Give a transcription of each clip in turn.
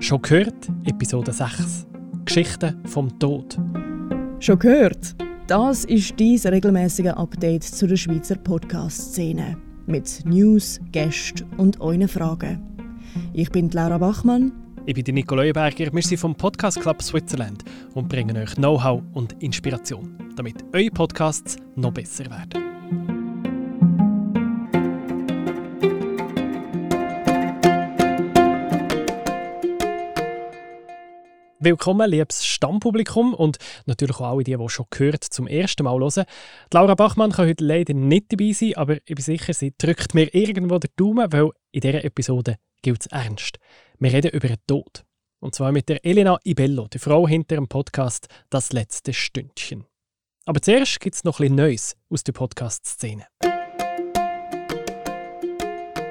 Schon gehört? Episode 6. Geschichten vom Tod. Schon gehört? Das ist dies regelmäßige Update zu der Schweizer Podcast-Szene. Mit News, Gästen und euren Fragen. Ich bin Laura Bachmann. Ich bin Nico Leuenberger. Wir sind vom Podcast Club Switzerland und bringen euch Know-how und Inspiration, damit eure Podcasts noch besser werden. Willkommen, liebes Stammpublikum und natürlich auch alle die, die schon gehört zum ersten Mal hören. Laura Bachmann kann heute leider nicht dabei sein, aber ich bin sicher, sie drückt mir irgendwo den Daumen, weil in dieser Episode gilt es ernst. Wir reden über den Tod. Und zwar mit der Elena Ibello, der Frau hinter dem Podcast «Das letzte Stündchen». Aber zuerst gibt es noch etwas Neues aus der Podcast-Szene.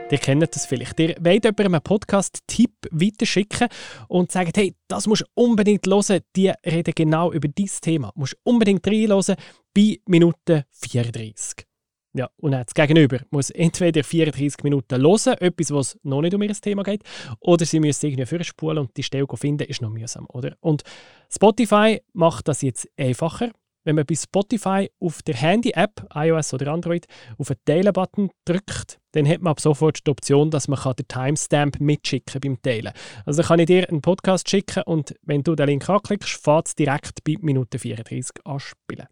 Ihr kennt das vielleicht. Ihr wollt jemandem einen Podcast-Tipp weiterschicken und sagt, hey, das musst du unbedingt hören. Die reden genau über dieses Thema. Du musst unbedingt reinhören bei Minute 34. Ja, und das Gegenüber muss entweder 34 Minuten hören, etwas, was noch nicht um ihr Thema geht, oder sie müssen irgendwie vorspulen und die Stelle finden, ist noch mühsam, oder? Und Spotify macht das jetzt einfacher wenn man bei Spotify auf der Handy-App, iOS oder Android, auf den Teilen-Button drückt, dann hat man ab sofort die Option, dass man den Timestamp mitschicken beim Teilen. Also kann ich dir einen Podcast schicken und wenn du den Link anklickst, fährt es direkt bei Minute 34 an spielen.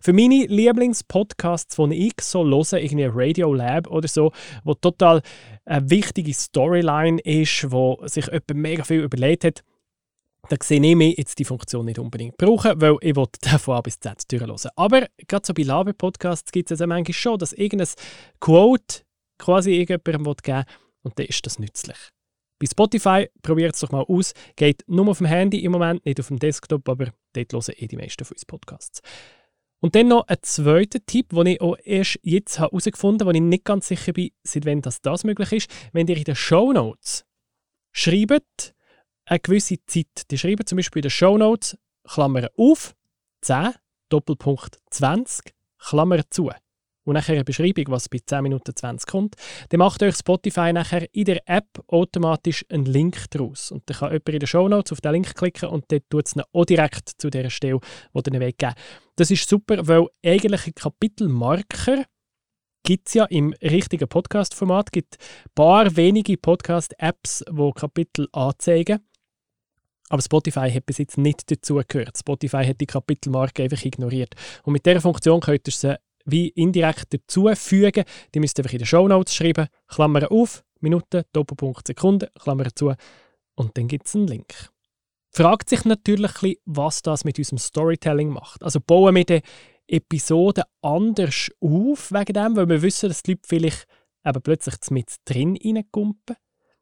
Für meine Lieblingspodcasts, die ich so höre, irgendwie Radio Lab oder so, wo total eine wichtige Storyline ist, wo sich jemand mega viel überlegt hat, da sehe ich mir jetzt die Funktion nicht unbedingt brauchen, weil ich will den von A bis Z durchhören. Aber gerade so bei Laber-Podcasts gibt es also manchmal schon, dass irgendein Quote quasi irgendjemandem geben will und dann ist das nützlich. Bei Spotify probiert es doch mal aus. Geht nur auf dem Handy im Moment, nicht auf dem Desktop, aber dort hören eh die meisten von uns Podcasts. Und dann noch ein zweiter Tipp, den ich auch erst jetzt herausgefunden habe, wo ich nicht ganz sicher bin, seit wann das, das möglich ist. Wenn ihr in den Show Notes schreibt, eine gewisse Zeit. Die schreiben zum Beispiel in den Show Notes, Klammer auf, 10, Doppelpunkt 20, Klammer zu. Und nachher eine Beschreibung, was bei 10 Minuten 20 kommt. Dann macht euch Spotify nachher in der App automatisch einen Link daraus. Und dann kann jemand in den Show Notes auf den Link klicken und dort tut es ihn auch direkt zu der Stelle, die ihr geben will. Das ist super, weil eigentliche Kapitelmarker gibt es ja im richtigen Podcast-Format. Es gibt ein paar wenige Podcast-Apps, die Kapitel anzeigen. Aber Spotify hat bis jetzt nicht dazu gehört. Spotify hat die Kapitelmarke einfach ignoriert. Und mit dieser Funktion könnt ihr sie wie indirekt dazufügen. Die müsst ihr einfach in den Show Notes schreiben. Klammer auf, Minute, Doppelpunkt, Sekunde, Klammer zu. Und dann gibt es einen Link. Fragt sich natürlich, was das mit unserem Storytelling macht. Also bauen wir die Episoden anders auf wegen dem, weil wir wissen, dass die Leute vielleicht eben plötzlich mit drin reinkumpen.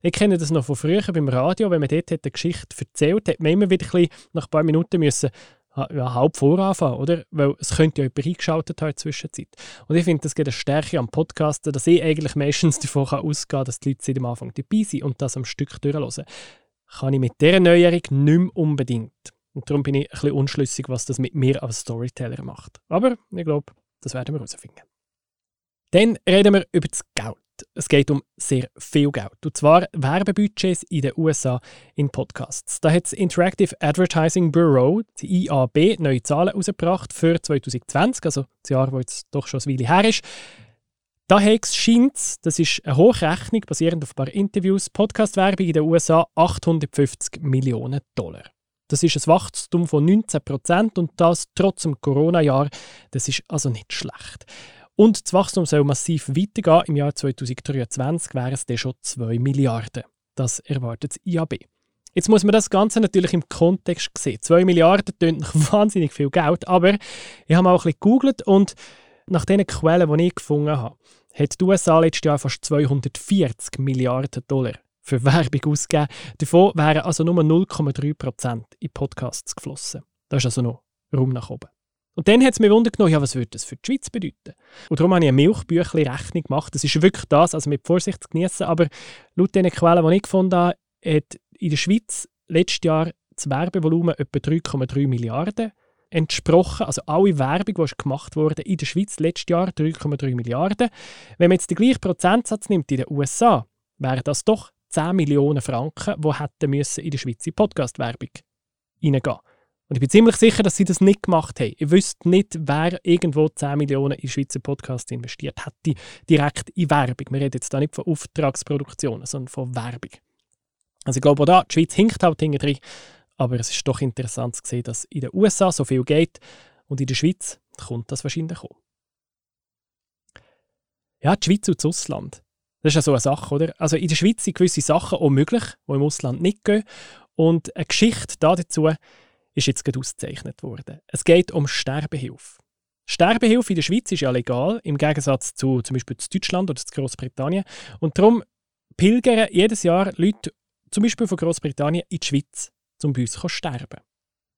Ich kenne das noch von früher beim Radio, wenn man dort eine Geschichte erzählt hat, man immer wieder ein nach ein paar Minuten müssen ja, halb voranfangen, oder? Weil es könnte ja jemand eingeschaltet haben in der Zwischenzeit. Und ich finde, das geht eine Stärke am Podcast, dass ich eigentlich meistens davon ausgehen kann, dass die Leute seit am Anfang dabei sind und das am Stück durchhören. Kann ich mit dieser Neuerung nicht mehr unbedingt. Und darum bin ich ein bisschen unschlüssig, was das mit mir als Storyteller macht. Aber ich glaube, das werden wir herausfinden. Dann reden wir über das Geld. Es geht um sehr viel Geld. Und zwar Werbebudgets in den USA in Podcasts. Da hat das Interactive Advertising Bureau, die IAB, neue Zahlen herausgebracht für 2020, also das Jahr, das jetzt doch schon ein Weile her ist. Da scheint das ist eine Hochrechnung basierend auf ein paar Interviews, Podcast-Werbung in den USA 850 Millionen Dollar. Das ist ein Wachstum von 19 Prozent und das trotz dem Corona-Jahr. Das ist also nicht schlecht. Und das Wachstum soll massiv weitergehen. Im Jahr 2023 wären es dann schon 2 Milliarden. Das erwartet das IAB. Jetzt muss man das Ganze natürlich im Kontext sehen. 2 Milliarden tönt nach wahnsinnig viel Geld, aber ich habe auch ein bisschen gegoogelt und nach den Quellen, die ich gefunden habe, hat die USA letztes Jahr fast 240 Milliarden Dollar für Werbung ausgegeben. Davon wären also nur 0,3% in Podcasts geflossen. Das ist also noch Raum nach oben. Und dann hat es mir Wunder genommen, ja, was würde das für die Schweiz bedeuten? Und darum habe ich eine Milchbüchli-Rechnung gemacht. Das ist wirklich das, also mit Vorsicht zu genießen. Aber laut den Quellen, die ich gefunden habe, hat in der Schweiz letztes Jahr das Werbevolumen etwa 3,3 Milliarden entsprochen. Also alle Werbung, die gemacht wurde in der Schweiz letztes Jahr 3,3 Milliarden. Wenn man jetzt den gleichen Prozentsatz nimmt in den USA, wären das doch 10 Millionen Franken, die hätten müssen in die Schweizer Podcast-Werbung reingehen Und ich bin ziemlich sicher, dass sie das nicht gemacht haben. Ich wüsste nicht, wer irgendwo 10 Millionen in Schweizer Podcasts investiert hätte, direkt in Werbung. Wir reden jetzt da nicht von Auftragsproduktionen, sondern von Werbung. Also ich glaube auch da, die Schweiz hinkt halt hinten aber es ist doch interessant zu sehen, dass in den USA so viel geht und in der Schweiz kommt das wahrscheinlich auch. Ja, die Schweiz und das Ausland. Das ist ja so eine Sache, oder? Also in der Schweiz sind gewisse Sachen auch möglich, die im Ausland nicht gehen. Und eine Geschichte dazu ist jetzt gerade ausgezeichnet worden. Es geht um Sterbehilfe. Sterbehilfe in der Schweiz ist ja legal, im Gegensatz zu zum Beispiel zu Deutschland oder zu Großbritannien. Und darum pilgern jedes Jahr Leute, zum Beispiel von Großbritannien, in die Schweiz, um bei uns zu sterben.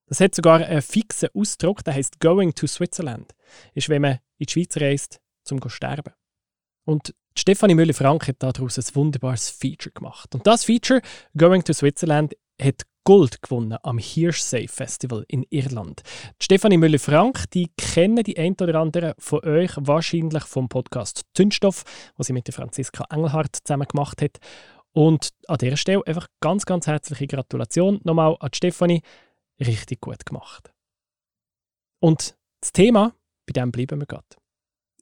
Das hat sogar einen fixen Ausdruck, der heißt Going to Switzerland. Ist, wenn man in die Schweiz reist, um zu sterben. Und Stefanie Müller-Frank hat daraus ein wunderbares Feature gemacht. Und das Feature, Going to Switzerland, hat Gold gewonnen am Hearsay Festival in Irland. Stefanie Müller-Frank, die kennen die ein oder andere von euch wahrscheinlich vom Podcast Zündstoff, was sie mit der Franziska Engelhardt zusammen gemacht hat. Und an dieser Stelle einfach ganz, ganz herzliche Gratulation nochmal an Stefanie richtig gut gemacht. Und das Thema, bei dem bleiben wir gerade.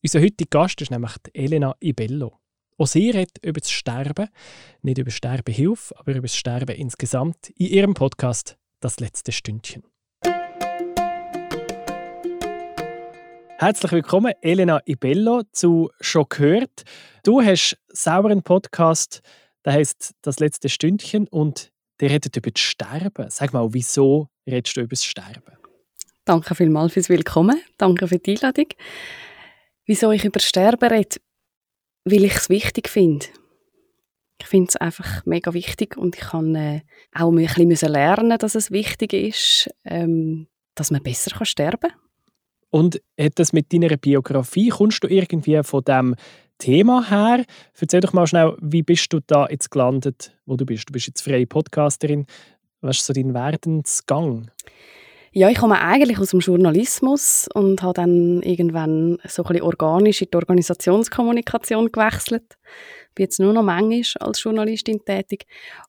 Unser heutiger Gast ist nämlich Elena Ibello. Auch sie redet über das Sterben, nicht über Sterbehilfe, aber über das Sterben insgesamt in ihrem Podcast Das letzte Stündchen. Herzlich willkommen, Elena Ibello, zu «Schon gehört». Du hast einen Podcast, der heißt «Das letzte Stündchen» und der redet über das Sterben. Sag mal, wieso redest du über das Sterben? Danke vielmals fürs Willkommen. Danke für die Einladung. Wieso ich über Sterben rede? Weil ich es wichtig finde. Ich finde es einfach mega wichtig und ich kann äh, auch ein bisschen lernen, dass es wichtig ist, ähm, dass man besser kann sterben kann. Und hat das mit deiner Biografie, kommst du irgendwie von dem Thema her? Erzähl doch mal schnell, wie bist du da jetzt gelandet, wo du bist? Du bist jetzt freie Podcasterin. Was ist so dein Werdensgang? Ja, ich komme eigentlich aus dem Journalismus und habe dann irgendwann so ein organisch in die Organisationskommunikation gewechselt. Bin jetzt nur noch manchmal als Journalistin tätig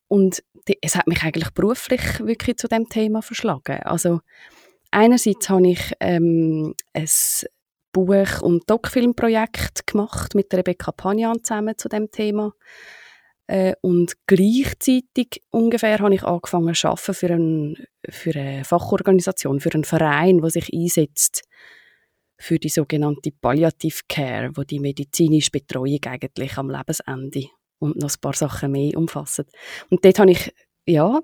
und es hat mich eigentlich beruflich wirklich zu dem Thema verschlagen. Also einerseits habe ich ähm, ein Buch- und Doc-Filmprojekt gemacht mit Rebecca Panian zusammen zu dem Thema. Äh, und gleichzeitig ungefähr habe ich angefangen zu arbeiten für, ein, für eine Fachorganisation, für einen Verein, der sich einsetzt für die sogenannte Palliative Care, wo die medizinische Betreuung eigentlich am Lebensende und noch ein paar Sachen mehr umfasst. Und dort habe ich, ja,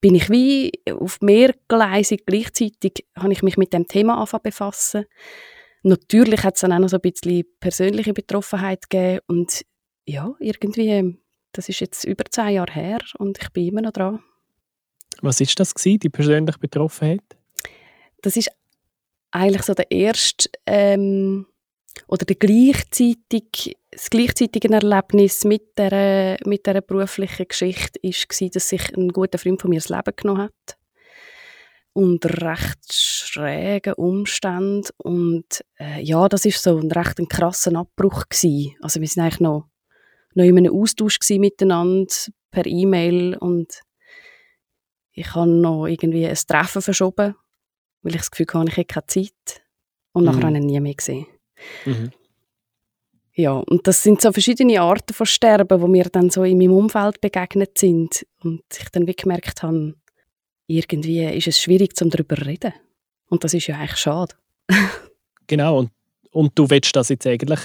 bin ich wie auf mehrgleisig gleichzeitig habe ich mich mit dem Thema angefangen befassen. Natürlich hat es dann auch noch so ein bisschen persönliche Betroffenheit gegeben und ja, irgendwie das ist jetzt über zehn Jahre her und ich bin immer noch dran. Was ist das gewesen, die persönliche Betroffenheit? Das ist eigentlich so der erste ähm, oder der gleichzeitig, das gleichzeitige Erlebnis mit der, mit der beruflichen Geschichte war, dass sich ein guter Freund von mir das Leben genommen hat. Unter recht schrägen Umständen. Und äh, ja, das war so ein recht ein krasser Abbruch. Gewesen. Also wir sind eigentlich noch noch in einem Austausch miteinander per E-Mail und ich habe noch irgendwie ein Treffen verschoben, weil ich das Gefühl hatte, ich hätte keine Zeit. Und mhm. nachher habe ich ihn nie mehr gesehen. Mhm. Ja, und das sind so verschiedene Arten von Sterben, wo mir dann so in meinem Umfeld begegnet sind und ich dann wie gemerkt habe, irgendwie ist es schwierig, darüber zu reden. Und das ist ja eigentlich schade. genau, und, und du willst das jetzt eigentlich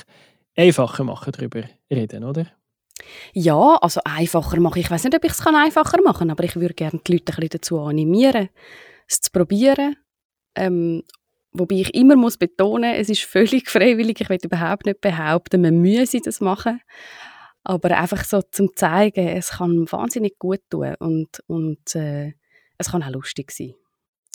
einfacher machen, darüber reden, oder? Ja, also einfacher machen. Ich weiß nicht, ob ich es einfacher machen kann, aber ich würde gerne die Leute ein bisschen dazu animieren, es zu probieren. Ähm, wobei ich immer muss betonen, es ist völlig freiwillig. Ich will überhaupt nicht behaupten, man müsse das machen. Aber einfach so zum zeigen, es kann wahnsinnig gut tun und, und äh, es kann auch lustig sein.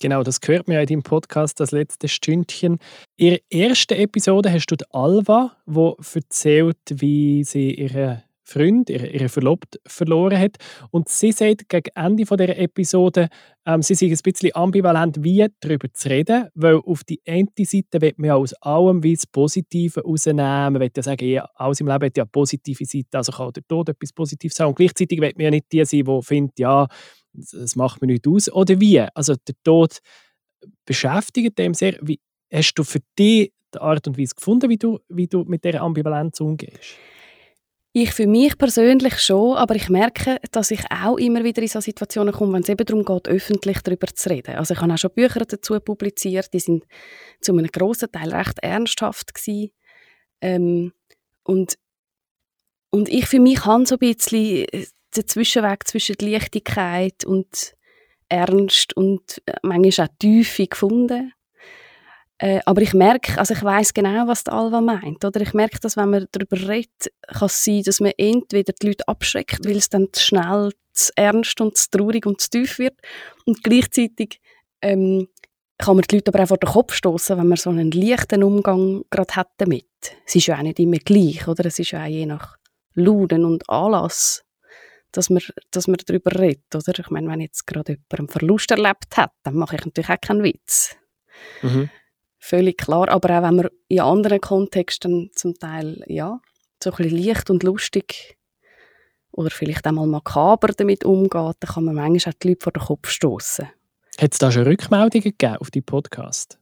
Genau, das gehört mir ja in deinem Podcast, das letzte Stündchen. In der ersten Episode hast du die Alva, die erzählt, wie sie ihre Freund, ihre, ihre Verlobte, verloren hat. Und sie sagt gegen Ende von dieser Episode, ähm, sie sei ein bisschen ambivalent, wie darüber zu reden, weil auf die eine Seite will man ja aus allem wie das Positive rausnehmen. Man will ja sagen, ja, alles im Leben hat ja positive Seite, also kann der Tod etwas Positives haben. Und gleichzeitig will man ja nicht die sein, die findet, ja, das macht mir nicht aus. Oder wie? Also der Tod beschäftigt dem sehr. Wie, hast du für dich die Art und Weise gefunden, wie du, wie du mit dieser Ambivalenz umgehst? Ich für mich persönlich schon, aber ich merke, dass ich auch immer wieder in so Situationen komme, wenn es eben darum geht, öffentlich darüber zu reden. Also ich habe auch schon Bücher dazu publiziert, die sind zu einem grossen Teil recht ernsthaft gewesen. Ähm, und, und ich für mich habe so ein bisschen den Zwischenweg zwischen Leichtigkeit und Ernst und äh, manchmal auch Tiefe gefunden. Äh, aber ich merke, also ich weiß genau, was der Alva meint. Oder ich merke, dass wenn man darüber redet, kann es sein, dass man entweder die Leute abschreckt, weil es dann zu schnell zu ernst und zu traurig und zu tief wird. Und gleichzeitig ähm, kann man die Leute aber auch vor den Kopf stoßen, wenn man so einen leichten Umgang gerade hat damit. Es ist ja auch nicht immer gleich, oder? Es ist ja auch je nach Laune und Anlass, dass man, dass man darüber redet, oder? Ich meine, wenn jetzt gerade jemand einen Verlust erlebt hat, dann mache ich natürlich auch keinen Witz. Mhm. Völlig klar, aber auch wenn man in anderen Kontexten zum Teil, ja, so ein bisschen leicht und lustig oder vielleicht auch mal makaber damit umgeht, dann kann man manchmal auch die Leute vor den Kopf stoßen. Hat es da schon Rückmeldungen gegeben auf die Podcast?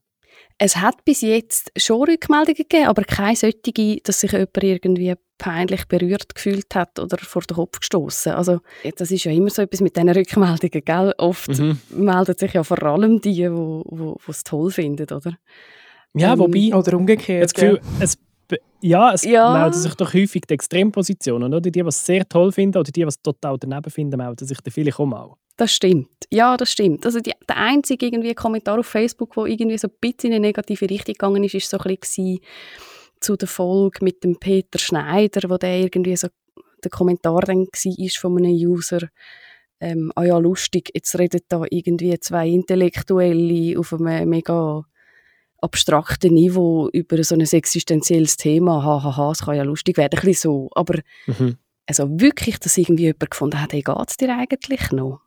Es hat bis jetzt schon Rückmeldungen gegeben, aber keine solche, dass sich jemand irgendwie peinlich berührt gefühlt hat oder vor den Kopf gestoßen. Also das ist ja immer so etwas mit diesen Rückmeldungen, gell? Oft mhm. melden sich ja vor allem die, die wo, es toll finden, oder? Ja, ähm, wobei... Oder umgekehrt. Das Gefühl, ja. es, ja, es ja. melden sich doch häufig die Extrempositionen, oder? Die, die es sehr toll finden oder die, die es total daneben finden, melden sich dann vielleicht auch mal. Das stimmt. Ja, das stimmt. Also die, der einzige irgendwie Kommentar auf Facebook, wo irgendwie so ein bisschen in eine negative Richtung gegangen ist, ist so ein bisschen zu der Folge mit dem Peter Schneider, wo der irgendwie so der Kommentar dann war von einem User, ähm, ah ja, lustig, jetzt redet da irgendwie zwei Intellektuelle auf einem mega abstrakten Niveau über so ein existenzielles Thema, hahaha, es kann ja lustig werden, ein bisschen so, aber mhm. also wirklich, dass irgendwie jemand gefunden hat, hey, geht es dir eigentlich noch?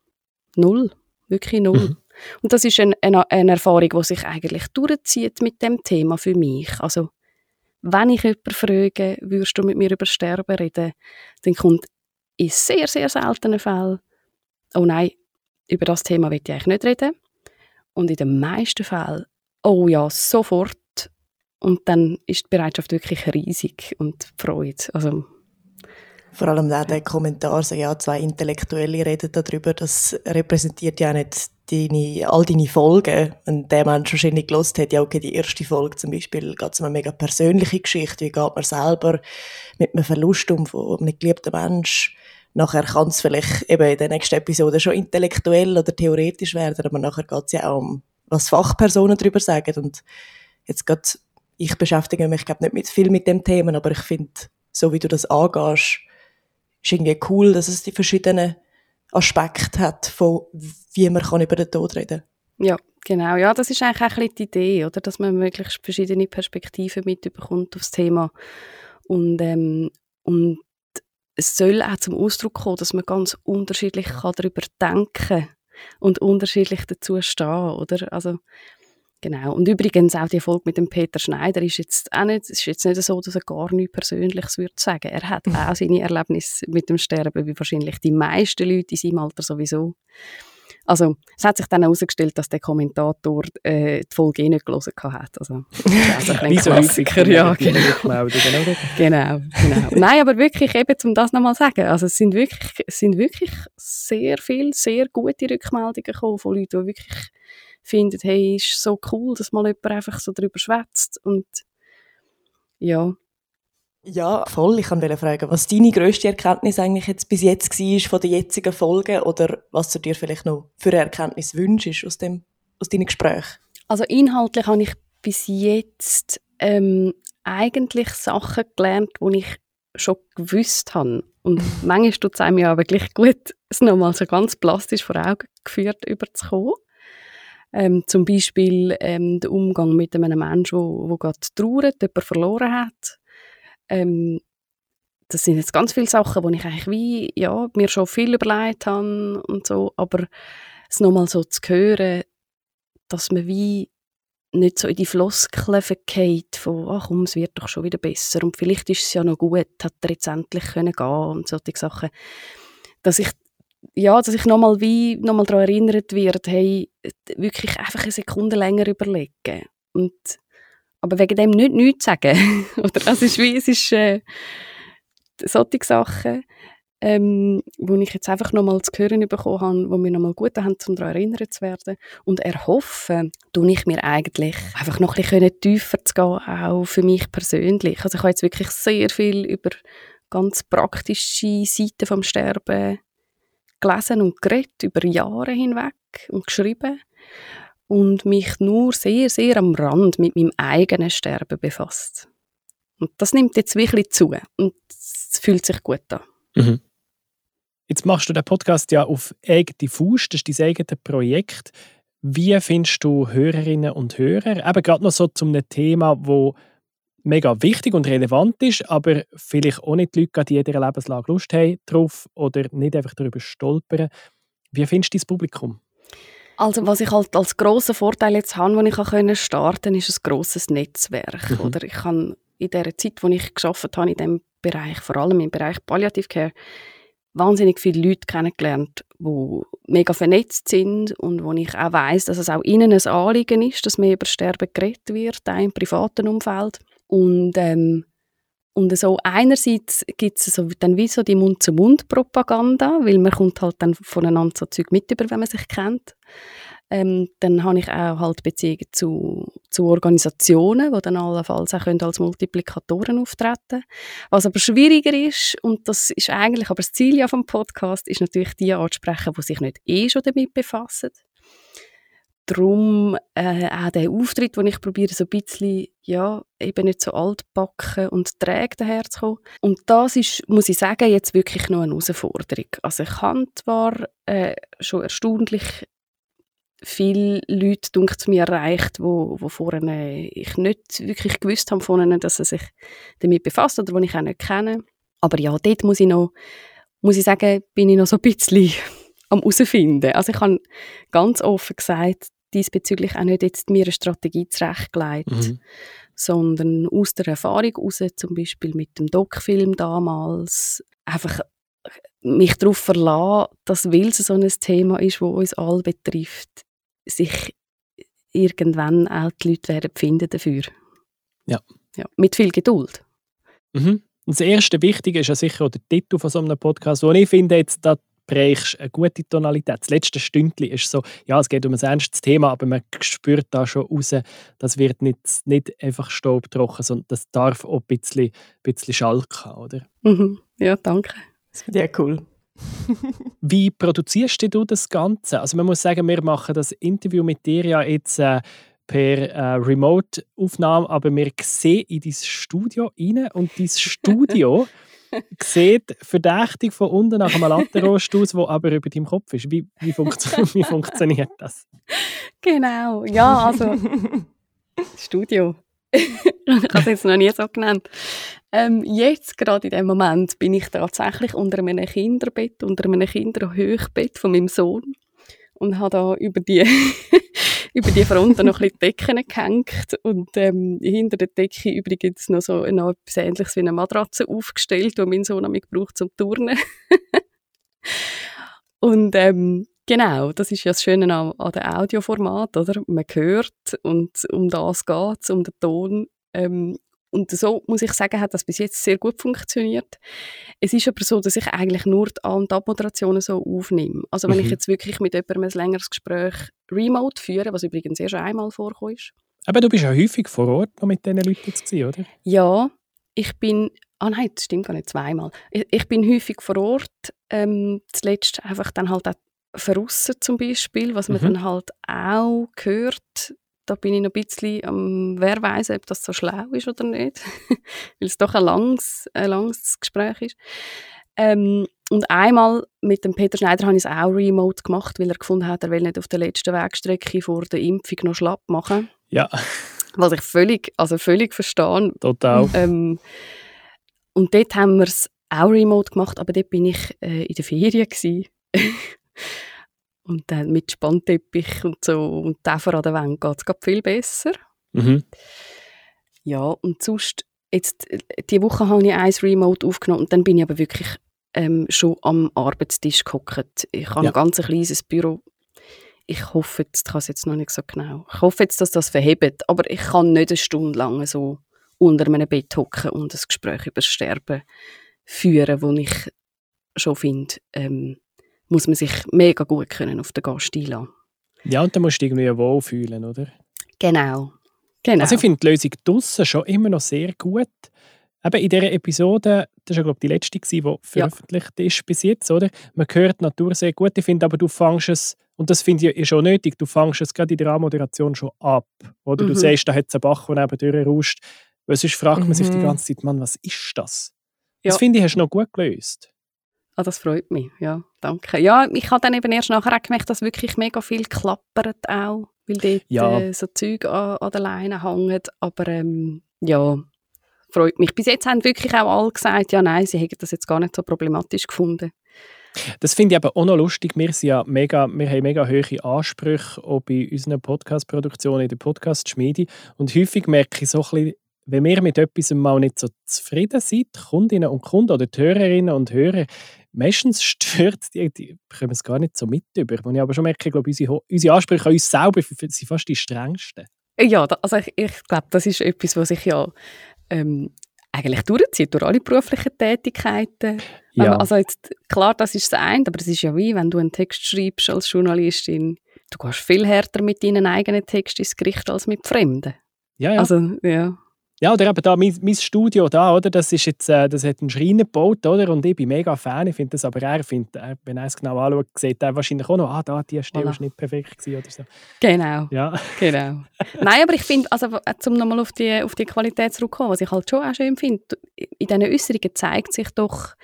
Null, wirklich null. Mhm. Und das ist ein, eine, eine Erfahrung, die sich eigentlich durchzieht mit dem Thema für mich. Also wenn ich jemanden frage, würdest du mit mir über Sterben reden, dann kommt in sehr, sehr seltenen Fällen, oh nein, über das Thema will ich eigentlich nicht reden. Und in den meisten Fällen, oh ja, sofort. Und dann ist die Bereitschaft wirklich riesig und die Freude. Also, vor allem auch der Kommentar, so, ja, zwei Intellektuelle reden darüber, das repräsentiert ja nicht deine, all deine Folgen. Und der Mensch wahrscheinlich gelost hat, ja, okay, die erste Folge zum Beispiel geht es um eine mega persönliche Geschichte. Wie geht man selber mit einem Verlust um von einem geliebten Mensch? Nachher kann es vielleicht eben in der nächsten Episode schon intellektuell oder theoretisch werden, aber nachher geht es ja auch um, was Fachpersonen darüber sagen. Und jetzt geht ich beschäftige mich, glaube nicht mit viel mit dem Thema, aber ich finde, so wie du das angehst, ist irgendwie cool, dass es die verschiedenen Aspekte hat, von wie man kann über den Tod reden kann. Ja, genau. Ja, das ist eigentlich auch die Idee, oder? dass man möglichst verschiedene Perspektiven mitbekommt aufs Thema. Und, ähm, und es soll auch zum Ausdruck kommen, dass man ganz unterschiedlich kann darüber denken kann und unterschiedlich dazu stehen, oder? Also, Genau. Und übrigens auch die Folge mit dem Peter Schneider ist jetzt auch nicht, ist jetzt nicht so, dass er gar nichts Persönliches würde sagen. Er hat auch seine Erlebnisse mit dem Sterben, wie wahrscheinlich die meisten Leute in seinem Alter sowieso. Also, es hat sich dann herausgestellt, dass der Kommentator äh, die Folge eh nicht gelesen hat. Also, ist ein Klassiker, ja. Genau. genau, genau. Nein, aber wirklich eben, um das nochmal zu sagen, also es sind wirklich, es sind wirklich sehr viele, sehr gute Rückmeldungen gekommen von Leuten, die wirklich finden, hey, ist so cool, dass mal jemand einfach so darüber schwätzt und ja. Ja, voll. Ich wollte fragen, was deine grösste Erkenntnis eigentlich jetzt bis jetzt war von der jetzigen Folge oder was du dir vielleicht noch für eine Erkenntnis wünschst aus, dem, aus deinen Gesprächen? Also inhaltlich habe ich bis jetzt ähm, eigentlich Sachen gelernt, die ich schon gewusst habe. Und manchmal tut es einem ja aber gleich gut, es nochmal so ganz plastisch vor Augen geführt überzukommen. Ähm, zum Beispiel ähm, der Umgang mit einem Menschen, der gerade trauert, jemanden verloren hat. Ähm, das sind jetzt ganz viele Sachen, wo ich eigentlich wie, ja, mir schon viel überlegt habe und so, aber es nochmal so zu hören, dass man wie nicht so in die Floskeln verkehrt von, ach komm, es wird doch schon wieder besser und vielleicht ist es ja noch gut, hat er jetzt endlich können gehen und solche Sachen. Dass ich, ja, dass ich nochmal wie, nochmal daran erinnert wird, hey, wirklich einfach eine Sekunde länger überlegen und aber wegen dem nicht nichts sagen. Oder, also ist wie, es ist äh, solche Sachen ähm, wo ich jetzt einfach nochmal zu hören bekommen habe, wo mir nochmal gut haben, um daran erinnert zu werden. Und erhoffen tue ich mir eigentlich einfach noch ein bisschen tiefer zu gehen, auch für mich persönlich. Also ich habe jetzt wirklich sehr viel über ganz praktische Seiten vom Sterben gelesen und geredet, über Jahre hinweg und geschrieben und mich nur sehr, sehr am Rand mit meinem eigenen Sterben befasst. Und das nimmt jetzt wirklich zu und es fühlt sich gut an. Mhm. Jetzt machst du den Podcast ja auf eigene Faust, das ist dein eigenes Projekt. Wie findest du Hörerinnen und Hörer? Eben gerade noch so zu einem Thema, wo mega wichtig und relevant ist, aber vielleicht auch nicht die Leute die in jeder Lebenslage Lust haben drauf oder nicht einfach darüber stolpern. Wie findest du dein Publikum? Also was ich halt als grossen Vorteil jetzt habe, wenn ich starten konnte, ist ein grosses Netzwerk. Mhm. Oder ich kann in der Zeit, wo ich geschafft habe in diesem Bereich, vor allem im Bereich Palliative Care, wahnsinnig viele Leute kennengelernt, die mega vernetzt sind und wo ich auch weiß, dass es auch ihnen ein Anliegen ist, dass mehr über Sterben geredet wird, auch im privaten Umfeld. Und, ähm, und so einerseits gibt es so, dann wie so die Mund-zu-Mund-Propaganda, weil man kommt halt dann voneinander so Zeug mit über, wenn man sich kennt. Ähm, dann habe ich auch halt Beziehungen zu, zu Organisationen, die dann allenfalls auch als Multiplikatoren auftreten können. Was aber schwieriger ist, und das ist eigentlich aber das Ziel ja vom Podcast, ist natürlich die anzusprechen, die sich nicht eh schon damit befassen. Darum äh, auch der Auftritt, den ich probiere, so ein bisschen, ja, eben nicht so altbacken und träge daherzukommen. Und das ist, muss ich sagen, jetzt wirklich noch eine Herausforderung. Also ich habe zwar äh, schon erstaunlich viele Leute, dunkt mir, erreicht, wo, wo vorher ich nicht wirklich gewusst habe von ihnen, dass sie sich damit befasst oder die ich auch nicht kenne. Aber ja, dort muss ich noch, muss ich sagen, bin ich noch so ein bisschen am herausfinden. Also ich habe ganz offen gesagt, diesbezüglich auch nicht jetzt mir eine Strategie zurechtgelegt, mhm. sondern aus der Erfahrung heraus, zum Beispiel mit dem Doc-Film damals, einfach mich darauf verlassen, dass, weil es so ein Thema ist, das uns alle betrifft, sich irgendwann auch die Leute werden finden dafür. Ja. ja. Mit viel Geduld. Mhm. Und das erste Wichtige ist ja sicher der Titel von so einem Podcast, wo ich finde, jetzt da prägst eine gute Tonalität. Das letzte Stündchen ist so, ja, es geht um ein ernstes Thema, aber man spürt da schon raus, das wird nicht, nicht einfach staubtrocken, sondern das darf auch ein bisschen, ein bisschen schalken, oder? Mhm. Ja, danke. Das finde ich cool. Wie produzierst du das Ganze? Also man muss sagen, wir machen das Interview mit dir ja jetzt äh, per äh, Remote-Aufnahme, aber wir sehen in dein Studio rein und dein Studio sieht verdächtig von unten nach einem Latterost aus, der aber über deinem Kopf ist. Wie, wie, funktio wie funktioniert das? Genau, ja, also Studio. ich habe es jetzt noch nie so genannt. Ähm, jetzt, gerade in dem Moment, bin ich tatsächlich unter einem Kinderbett, unter einem Kinderhochbett von meinem Sohn und habe da über die, über die Fronten noch ein bisschen Decken gehängt und ähm, hinter der Decke übrigens noch so noch etwas Ähnliches wie eine Matratze aufgestellt, die mein Sohn mich braucht zum Turnen. und ähm, Genau, das ist ja das Schöne an, an dem Audioformat, oder? Man hört und um das geht es, um den Ton. Ähm, und so muss ich sagen, hat das bis jetzt sehr gut funktioniert. Es ist aber so, dass ich eigentlich nur die An- und Abmoderationen so aufnehme. Also wenn mhm. ich jetzt wirklich mit jemandem ein längeres Gespräch remote führe, was übrigens erst einmal vorkommt. Aber du bist ja häufig vor Ort noch mit diesen Leuten jetzt oder? Ja, ich bin Ah nein, das stimmt gar nicht zweimal. Ich, ich bin häufig vor Ort. Ähm, zuletzt einfach dann halt auch Verrussen zum Beispiel, was man mhm. dann halt auch hört. Da bin ich noch ein bisschen am, wer weiß, ob das so schlau ist oder nicht, weil es doch ein langes, ein langes Gespräch ist. Ähm, und einmal mit dem Peter Schneider habe ich es auch remote gemacht, weil er gefunden hat, er will nicht auf der letzten Wegstrecke vor der Impfung noch schlapp machen. Ja. Was ich völlig, also völlig verstehe. Total. Ähm, und dort haben wir es auch remote gemacht, aber dort bin ich äh, in der Ferien und dann mit Spannteppich und so und Tafel an der Wand geht es viel besser. Mhm. Ja, und sonst, jetzt, diese Woche habe ich eins remote aufgenommen und dann bin ich aber wirklich ähm, schon am Arbeitstisch gehockt. Ich habe Ja. ein ganz kleines Büro. Ich hoffe, jetzt, ich kann es jetzt noch nicht so genau. Ich hoffe jetzt, dass das verhebt, aber ich kann nicht eine Stunde lang so unter meinem Bett hocken und ein Gespräch über das Sterben führen, wo ich schon finde, ähm, muss man sich mega gut können auf den Gast einlassen. Ja, und dann musst du dich irgendwie wohlfühlen, oder? Genau. genau. Also ich finde die Lösung draussen schon immer noch sehr gut. Eben in dieser Episode, das war ja, glaube ich, die letzte, die veröffentlicht ist bis jetzt, oder? Man hört die Natur sehr gut. Ich finde aber, du fängst es, und das finde ich auch nötig, du fängst es gerade in der Anmoderation schon ab. Oder du Mhm. siehst, da hat es einen Bach, der neben rauscht. Weil sonst fragt man sich die Mhm. ganze Zeit, Mann, was ist das? Das Ja. finde ich, hast du noch gut gelöst. Ah, das freut mich, ja, danke. Ja, ich habe dann eben erst nachher gemerkt, dass wirklich mega viel klappert auch, weil dort Ja. äh, so Zeug an, an der Leine hängen, aber ähm, ja, freut mich. Bis jetzt haben wirklich auch alle gesagt, ja nein, sie hätten das jetzt gar nicht so problematisch gefunden. Das finde ich aber auch noch lustig. Wir, sind ja mega, wir haben mega hohe Ansprüche auch bei unseren Podcast-Produktionen in der Podcast-Schmiede. Und häufig merke ich so ein bisschen, wenn wir mit etwas mal nicht so zufrieden sind, Kundinnen und Kunden oder die Hörerinnen und Hörer, meistens stört die, die bekommen es gar nicht so mit über. Und ich aber schon merke, ich glaube, unsere, unsere Ansprüche an uns selber sind fast die strengsten. Ja, da, also ich, ich glaube, das ist etwas, was sich ja ähm, eigentlich durchzieht, durch alle beruflichen Tätigkeiten. Ja, Also jetzt, klar, das ist das eine, aber es ist ja wie, wenn du einen Text schreibst als Journalistin, du gehst viel härter mit deinen eigenen Text ins Gericht als mit Fremden. ja, ja. Also, ja. Ja, oder eben da, mein, mein Studio da, oder? Das, ist jetzt, äh, das hat einen Schreiner gebaut, oder? Und ich bin mega Fan. Ich finde das aber er, findet, er, wenn er es genau anschaut, sieht er wahrscheinlich auch noch, ah, da, die Stelle Voilà. ist nicht perfekt gewesen oder so. Genau, Ja, genau. Nein, aber ich finde, also, äh, um nochmal auf die, auf die Qualität zurückzukommen, was ich halt schon auch schön finde, in diesen Äußerungen zeigt sich doch,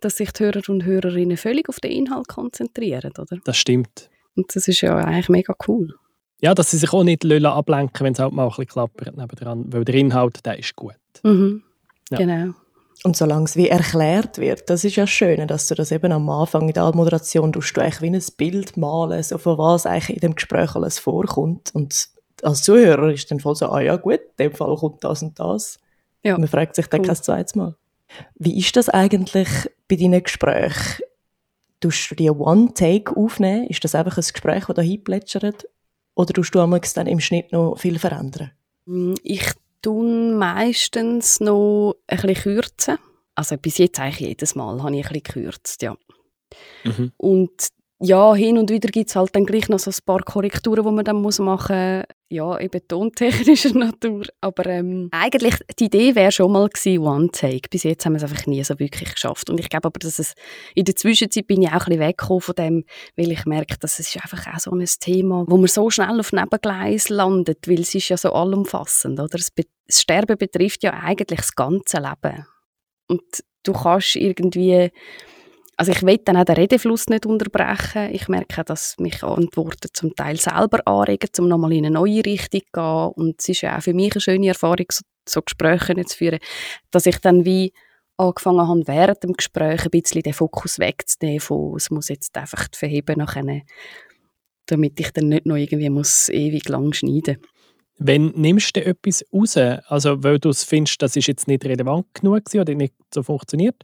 dass sich die Hörer und Hörerinnen völlig auf den Inhalt konzentrieren, oder? das stimmt. Und das ist ja eigentlich mega cool. Ja, dass sie sich auch nicht lassen ablenken wenn es halt mal ein bisschen klappert nebendran, weil der Inhalt, der ist gut. Mhm. Ja. Genau. Und solange es wie erklärt wird, das ist ja schön, dass du das eben am Anfang in der Moderation tust du eigentlich wie ein Bild malen, so von was eigentlich in dem Gespräch alles vorkommt. Und als Zuhörer ist dann voll so, ah ja gut, in dem Fall kommt das und das. Ja. Man fragt sich dann Cool. kein zweites Mal. Wie ist das eigentlich bei deinen Gesprächen? Tust du die One-Take aufnehmen? Ist das einfach ein Gespräch, das da hinplätschert? Oder tust du am dann im Schnitt noch viel verändern? Mm, Ich tue meistens noch ein bisschen kürzen. Also bis jetzt eigentlich jedes Mal habe ich ein bisschen gekürzt, ja. Mhm. Und ja, hin und wieder gibt es halt dann gleich noch so ein paar Korrekturen, die man dann muss machen muss. Ja, eben tontechnischer Natur. Aber ähm, eigentlich, die Idee wäre schon mal gewesen, One Take. Bis jetzt haben wir es einfach nie so wirklich geschafft. Und ich glaube aber, dass es in der Zwischenzeit bin ich auch ein bisschen weggekommen von dem, weil ich merke, dass es ist einfach auch so ein Thema, wo man so schnell auf Nebengleis landet, weil es ist ja so allumfassend, oder? Das, Be das Sterben betrifft ja eigentlich das ganze Leben. Und du kannst irgendwie also ich will dann auch den Redefluss nicht unterbrechen. Ich merke, dass mich Antworten zum Teil selber anregen, um nochmal in eine neue Richtung zu gehen. Und es ist ja auch für mich eine schöne Erfahrung, so, so Gespräche zu führen, dass ich dann wie angefangen habe, während dem Gespräch ein bisschen den Fokus wegzunehmen von, es muss jetzt einfach verheben nachher, damit ich dann nicht noch irgendwie muss ewig lang schneiden Wenn nimmst du etwas raus, also weil du es findest, das ist jetzt nicht relevant genug oder nicht so funktioniert,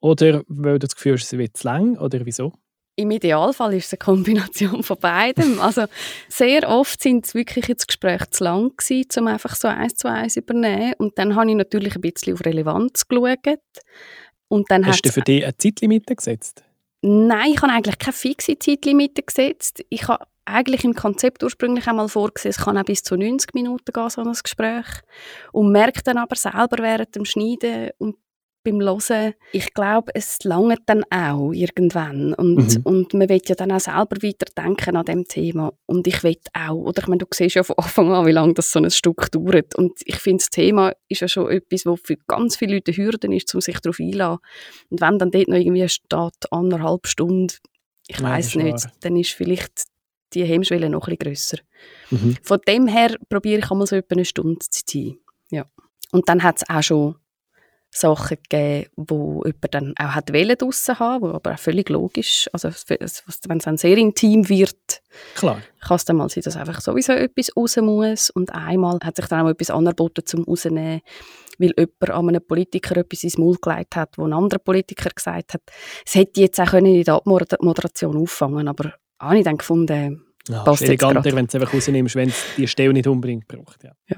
oder weil du das Gefühl hast, es wird zu lang, oder wieso? Im Idealfall ist es eine Kombination von beidem. Also sehr oft sind es wirklich jetzt Gespräche zu lang gewesen, um einfach so eins zu eins übernehmen. Und dann habe ich natürlich ein bisschen auf Relevanz geschaut. Und dann Hast du für dich eine Zeitlimite gesetzt? Nein, ich habe eigentlich keine fixe Zeitlimite gesetzt. Ich habe eigentlich im Konzept ursprünglich einmal vorgesehen, es kann auch bis zu 90 Minuten gehen, so ein Gespräch. Und merke dann aber selber während dem Schneiden und beim Hören, ich glaube, es langt dann auch irgendwann. Und, Mhm. und man will ja dann auch selber weiterdenken an dem Thema. Und ich will auch, oder ich meine, du siehst ja von Anfang an, wie lange das so ein Stück dauert. Und ich finde, das Thema ist ja schon etwas, was für ganz viele Leute eine Hürde ist, um sich darauf einzulassen. Und wenn dann dort noch irgendwie steht, anderthalb Stunden, ich weiß nicht, wahr. dann ist vielleicht die Hemmschwelle noch ein bisschen grösser. Mhm. Von dem her probiere ich einmal so etwa eine Stunde zu ziehen. Ja. Und dann hat es auch schon Sachen gegeben, wo jemand dann auch hat draussen haben, wo aber auch völlig logisch, also wenn es dann sehr intim wird, Klar. kann es dann mal sein, dass einfach sowieso etwas raus muss und einmal hat sich dann auch etwas angeboten zum rausnehmen, weil jemand an einem Politiker etwas ins Maul gelegt hat, wo ein anderer Politiker gesagt hat, es hätte jetzt auch in der Abmoderation auffangen aber habe ich dann gefunden, ja, passt eleganter, wenn du es einfach rausnimmst, wenn es die Stelle nicht unbedingt braucht. Ja. ja.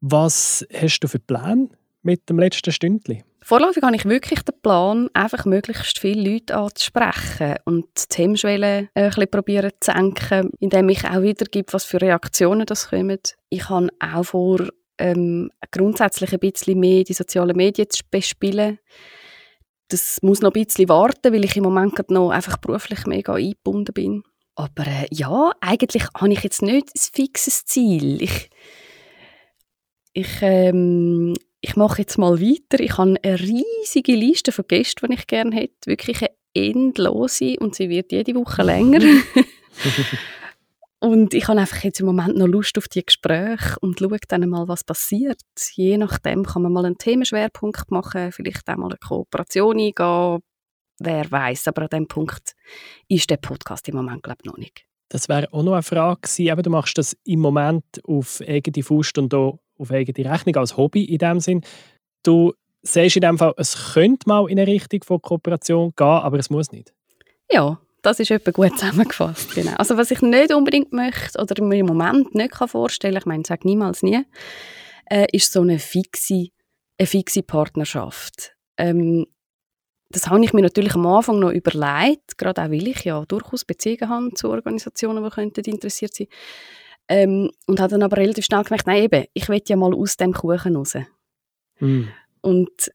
Was hast du für Pläne mit dem letzten Stündchen? Vorläufig habe ich wirklich den Plan, einfach möglichst viele Leute anzusprechen und die Hemmschwelle äh, ein bisschen probieren zu senken, indem ich auch wiedergebe, was für Reaktionen das kommen. Ich habe auch vor, ähm, grundsätzlich ein bisschen mehr die sozialen Medien zu bespielen. Das muss noch ein bisschen warten, weil ich im Moment noch einfach beruflich mega eingebunden bin. Aber äh, ja, eigentlich habe ich jetzt nicht ein fixes Ziel. Ich, ich, ähm, ich mache jetzt mal weiter. Ich habe eine riesige Liste von Gästen, die ich gerne hätte. Wirklich eine endlose und sie wird jede Woche länger. und ich habe einfach jetzt im Moment noch Lust auf die Gespräche und schaue dann mal, was passiert. Je nachdem kann man mal einen Themenschwerpunkt machen, vielleicht auch mal eine Kooperation eingehen. Wer weiß, aber an dem Punkt ist der Podcast im Moment glaube ich noch nicht. Das wäre auch noch eine Frage gewesen. Eben, du machst das im Moment auf eigene Faust und auch auf eigene Rechnung als Hobby in dem Sinn. Du siehst in dem Fall, es könnte mal in eine Richtung von Kooperation gehen, aber es muss nicht. Ja, das ist etwa gut zusammengefasst. Genau. Also was ich nicht unbedingt möchte oder mir im Moment nicht vorstellen kann, ich meine, sage niemals nie, äh, ist so eine fixe, eine fixe Partnerschaft. Ähm, das habe ich mir natürlich am Anfang noch überlegt, gerade auch weil ich ja durchaus Beziehungen habe zu Organisationen, die könnten interessiert sein ähm, und habe dann aber relativ schnell gemerkt, nein eben, ich will ja mal aus dem Kuchen raus. Mm. Und,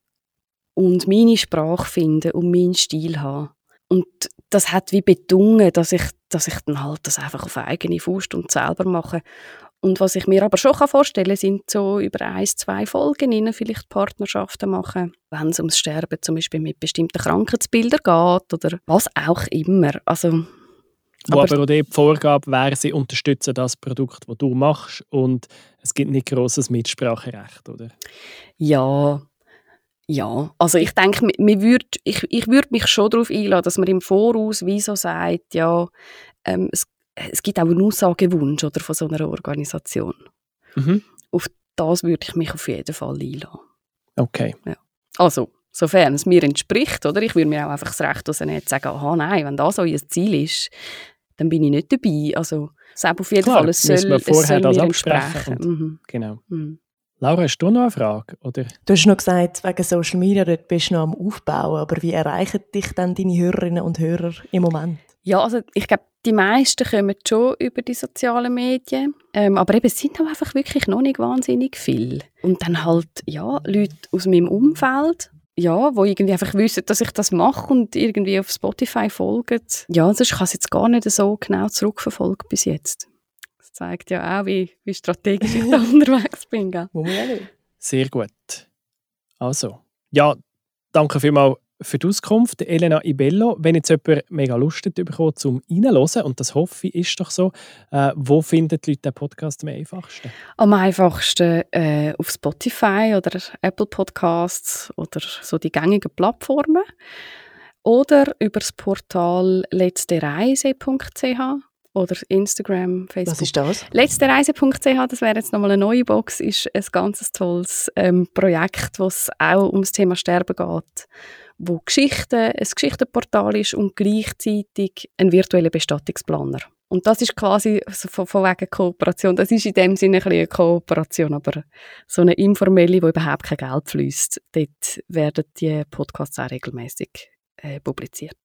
und meine Sprache finden und meinen Stil haben. Und das hat wie bedungen, dass ich, dass ich dann halt das einfach auf eigene Faust und selber mache. Und was ich mir aber schon vorstellen kann, sind so über ein, zwei Folgen innen vielleicht Partnerschaften machen, wenn es ums Sterben zum Beispiel mit bestimmten Krankheitsbildern geht oder was auch immer. Also, wo aber, aber auch die Vorgabe wäre, sie unterstützen das Produkt, das du machst und es gibt nicht grosses Mitspracherecht, oder? Ja, ja, also ich denke, würd, ich, ich würde mich schon darauf einladen, dass man im Voraus wie so sagt, ja, ähm, es, es gibt auch einen Aussagewunsch oder, von so einer Organisation. Mhm. Auf das würde ich mich auf jeden Fall einladen. Okay. Ja. Also, sofern es mir entspricht, oder? Ich würde mir auch einfach das Recht rausnehmen, zu sagen, aha, nein, wenn das euer Ziel ist, dann bin ich nicht dabei. Also, es auf jeden Klar, Fall, es soll, wir vorher es soll das absprechen. Mhm. Genau. Mhm. Laura, hast du noch eine Frage? Oder? Du hast noch gesagt, wegen Social Media, dort bist du noch am Aufbauen, aber wie erreichen dich dann deine Hörerinnen und Hörer im Moment? Ja, also ich glaube, die meisten kommen schon über die sozialen Medien, ähm, aber eben, es sind auch einfach wirklich noch nicht wahnsinnig viele. Und dann halt, ja, Leute aus meinem Umfeld, ja, wo irgendwie einfach wissen, dass ich das mache und irgendwie auf Spotify folgen. Ja, sonst kann es jetzt gar nicht so genau zurückverfolgen bis jetzt. Das zeigt ja auch, wie, wie strategisch ich da unterwegs bin. Gell? Sehr gut. Also, ja, danke vielmals für die Auskunft, Elena Ibello. Wenn jetzt jemand mega Lust hat bekommen, zum reinzuhören, und das hoffe ich, ist doch so, äh, wo finden die Leute den Podcast am einfachsten? Am einfachsten äh, auf Spotify oder Apple Podcasts oder so die gängigen Plattformen. Oder über das Portal letztereise.ch oder Instagram, Facebook. Was ist das? Letztereise.ch, das wäre jetzt nochmal eine neue Box, ist ein ganz tolles ähm, Projekt, wo es auch ums Thema Sterben geht wo Geschichten, ein Geschichtenportal ist und gleichzeitig ein virtueller Bestattungsplaner. Und das ist quasi von, von wegen Kooperation. Das ist in dem Sinne ein eine Kooperation, aber so eine informelle, wo überhaupt kein Geld fließt. Dort werden die Podcasts auch regelmäßig äh, publiziert.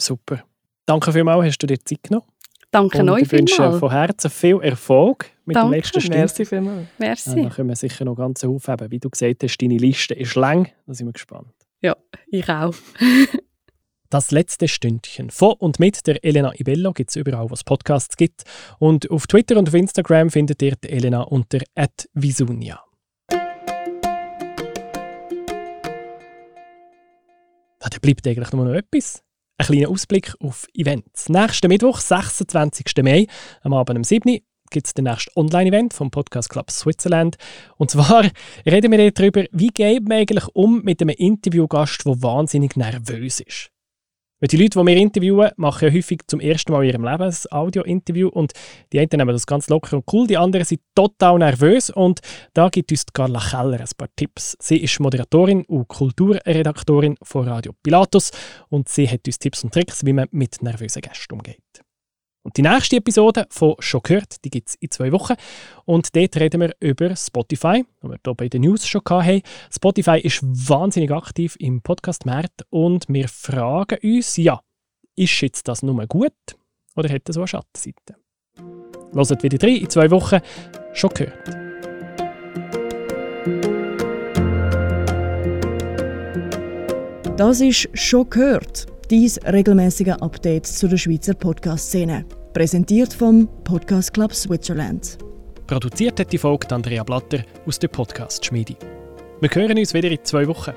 Super. Danke vielmals, hast du dir Zeit genommen. Danke und euch Ich wünsche von Herzen viel Erfolg mit Danke. dem letzten Stück. Merci vielmals. Merci. Ja, dann können wir sicher noch ganz aufheben. Wie du gesagt hast, deine Liste ist lang. Da sind wir gespannt. Ja, ich auch. Das letzte Stündchen von und mit der Elena Ibello gibt es überall, wo es Podcasts gibt. Und auf Twitter und auf Instagram findet ihr die Elena unter @visunia. Ja, da bleibt eigentlich nur noch etwas. Ein kleiner Ausblick auf Events. Nächsten Mittwoch, 26. Mai, am Abend um 7 Uhr, gibt es den nächsten Online-Event vom Podcast Club Switzerland. Und zwar reden wir darüber, wie geht man eigentlich um mit einem Interviewgast, der wahnsinnig nervös ist. Weil die Leute, die wir interviewen, machen häufig zum ersten Mal in ihrem Leben ein Audio-Interview und die einen nehmen das ganz locker und cool, die anderen sind total nervös und da gibt uns Carla Keller ein paar Tipps. Sie ist Moderatorin und Kulturredaktorin von Radio Pilatus und sie hat uns Tipps und Tricks, wie man mit nervösen Gästen umgeht. Und die nächste Episode von «Schon gehört», die gibt es in zwei Wochen. Und dort reden wir über Spotify, was wir hier bei den News schon hatten. Spotify ist wahnsinnig aktiv im Podcast-Markt und wir fragen uns, ja, ist jetzt das nur gut oder hat das auch eine Schattenseite? Hört wieder rein in zwei Wochen «Schon gehört». Das ist «Schon gehört» dies regelmäßige Update zu der Schweizer Podcast-Szene. Präsentiert vom Podcast Club Switzerland. Produziert hat die Folge Andrea Blatter aus der Podcast-Schmiede. Wir hören uns wieder in zwei Wochen.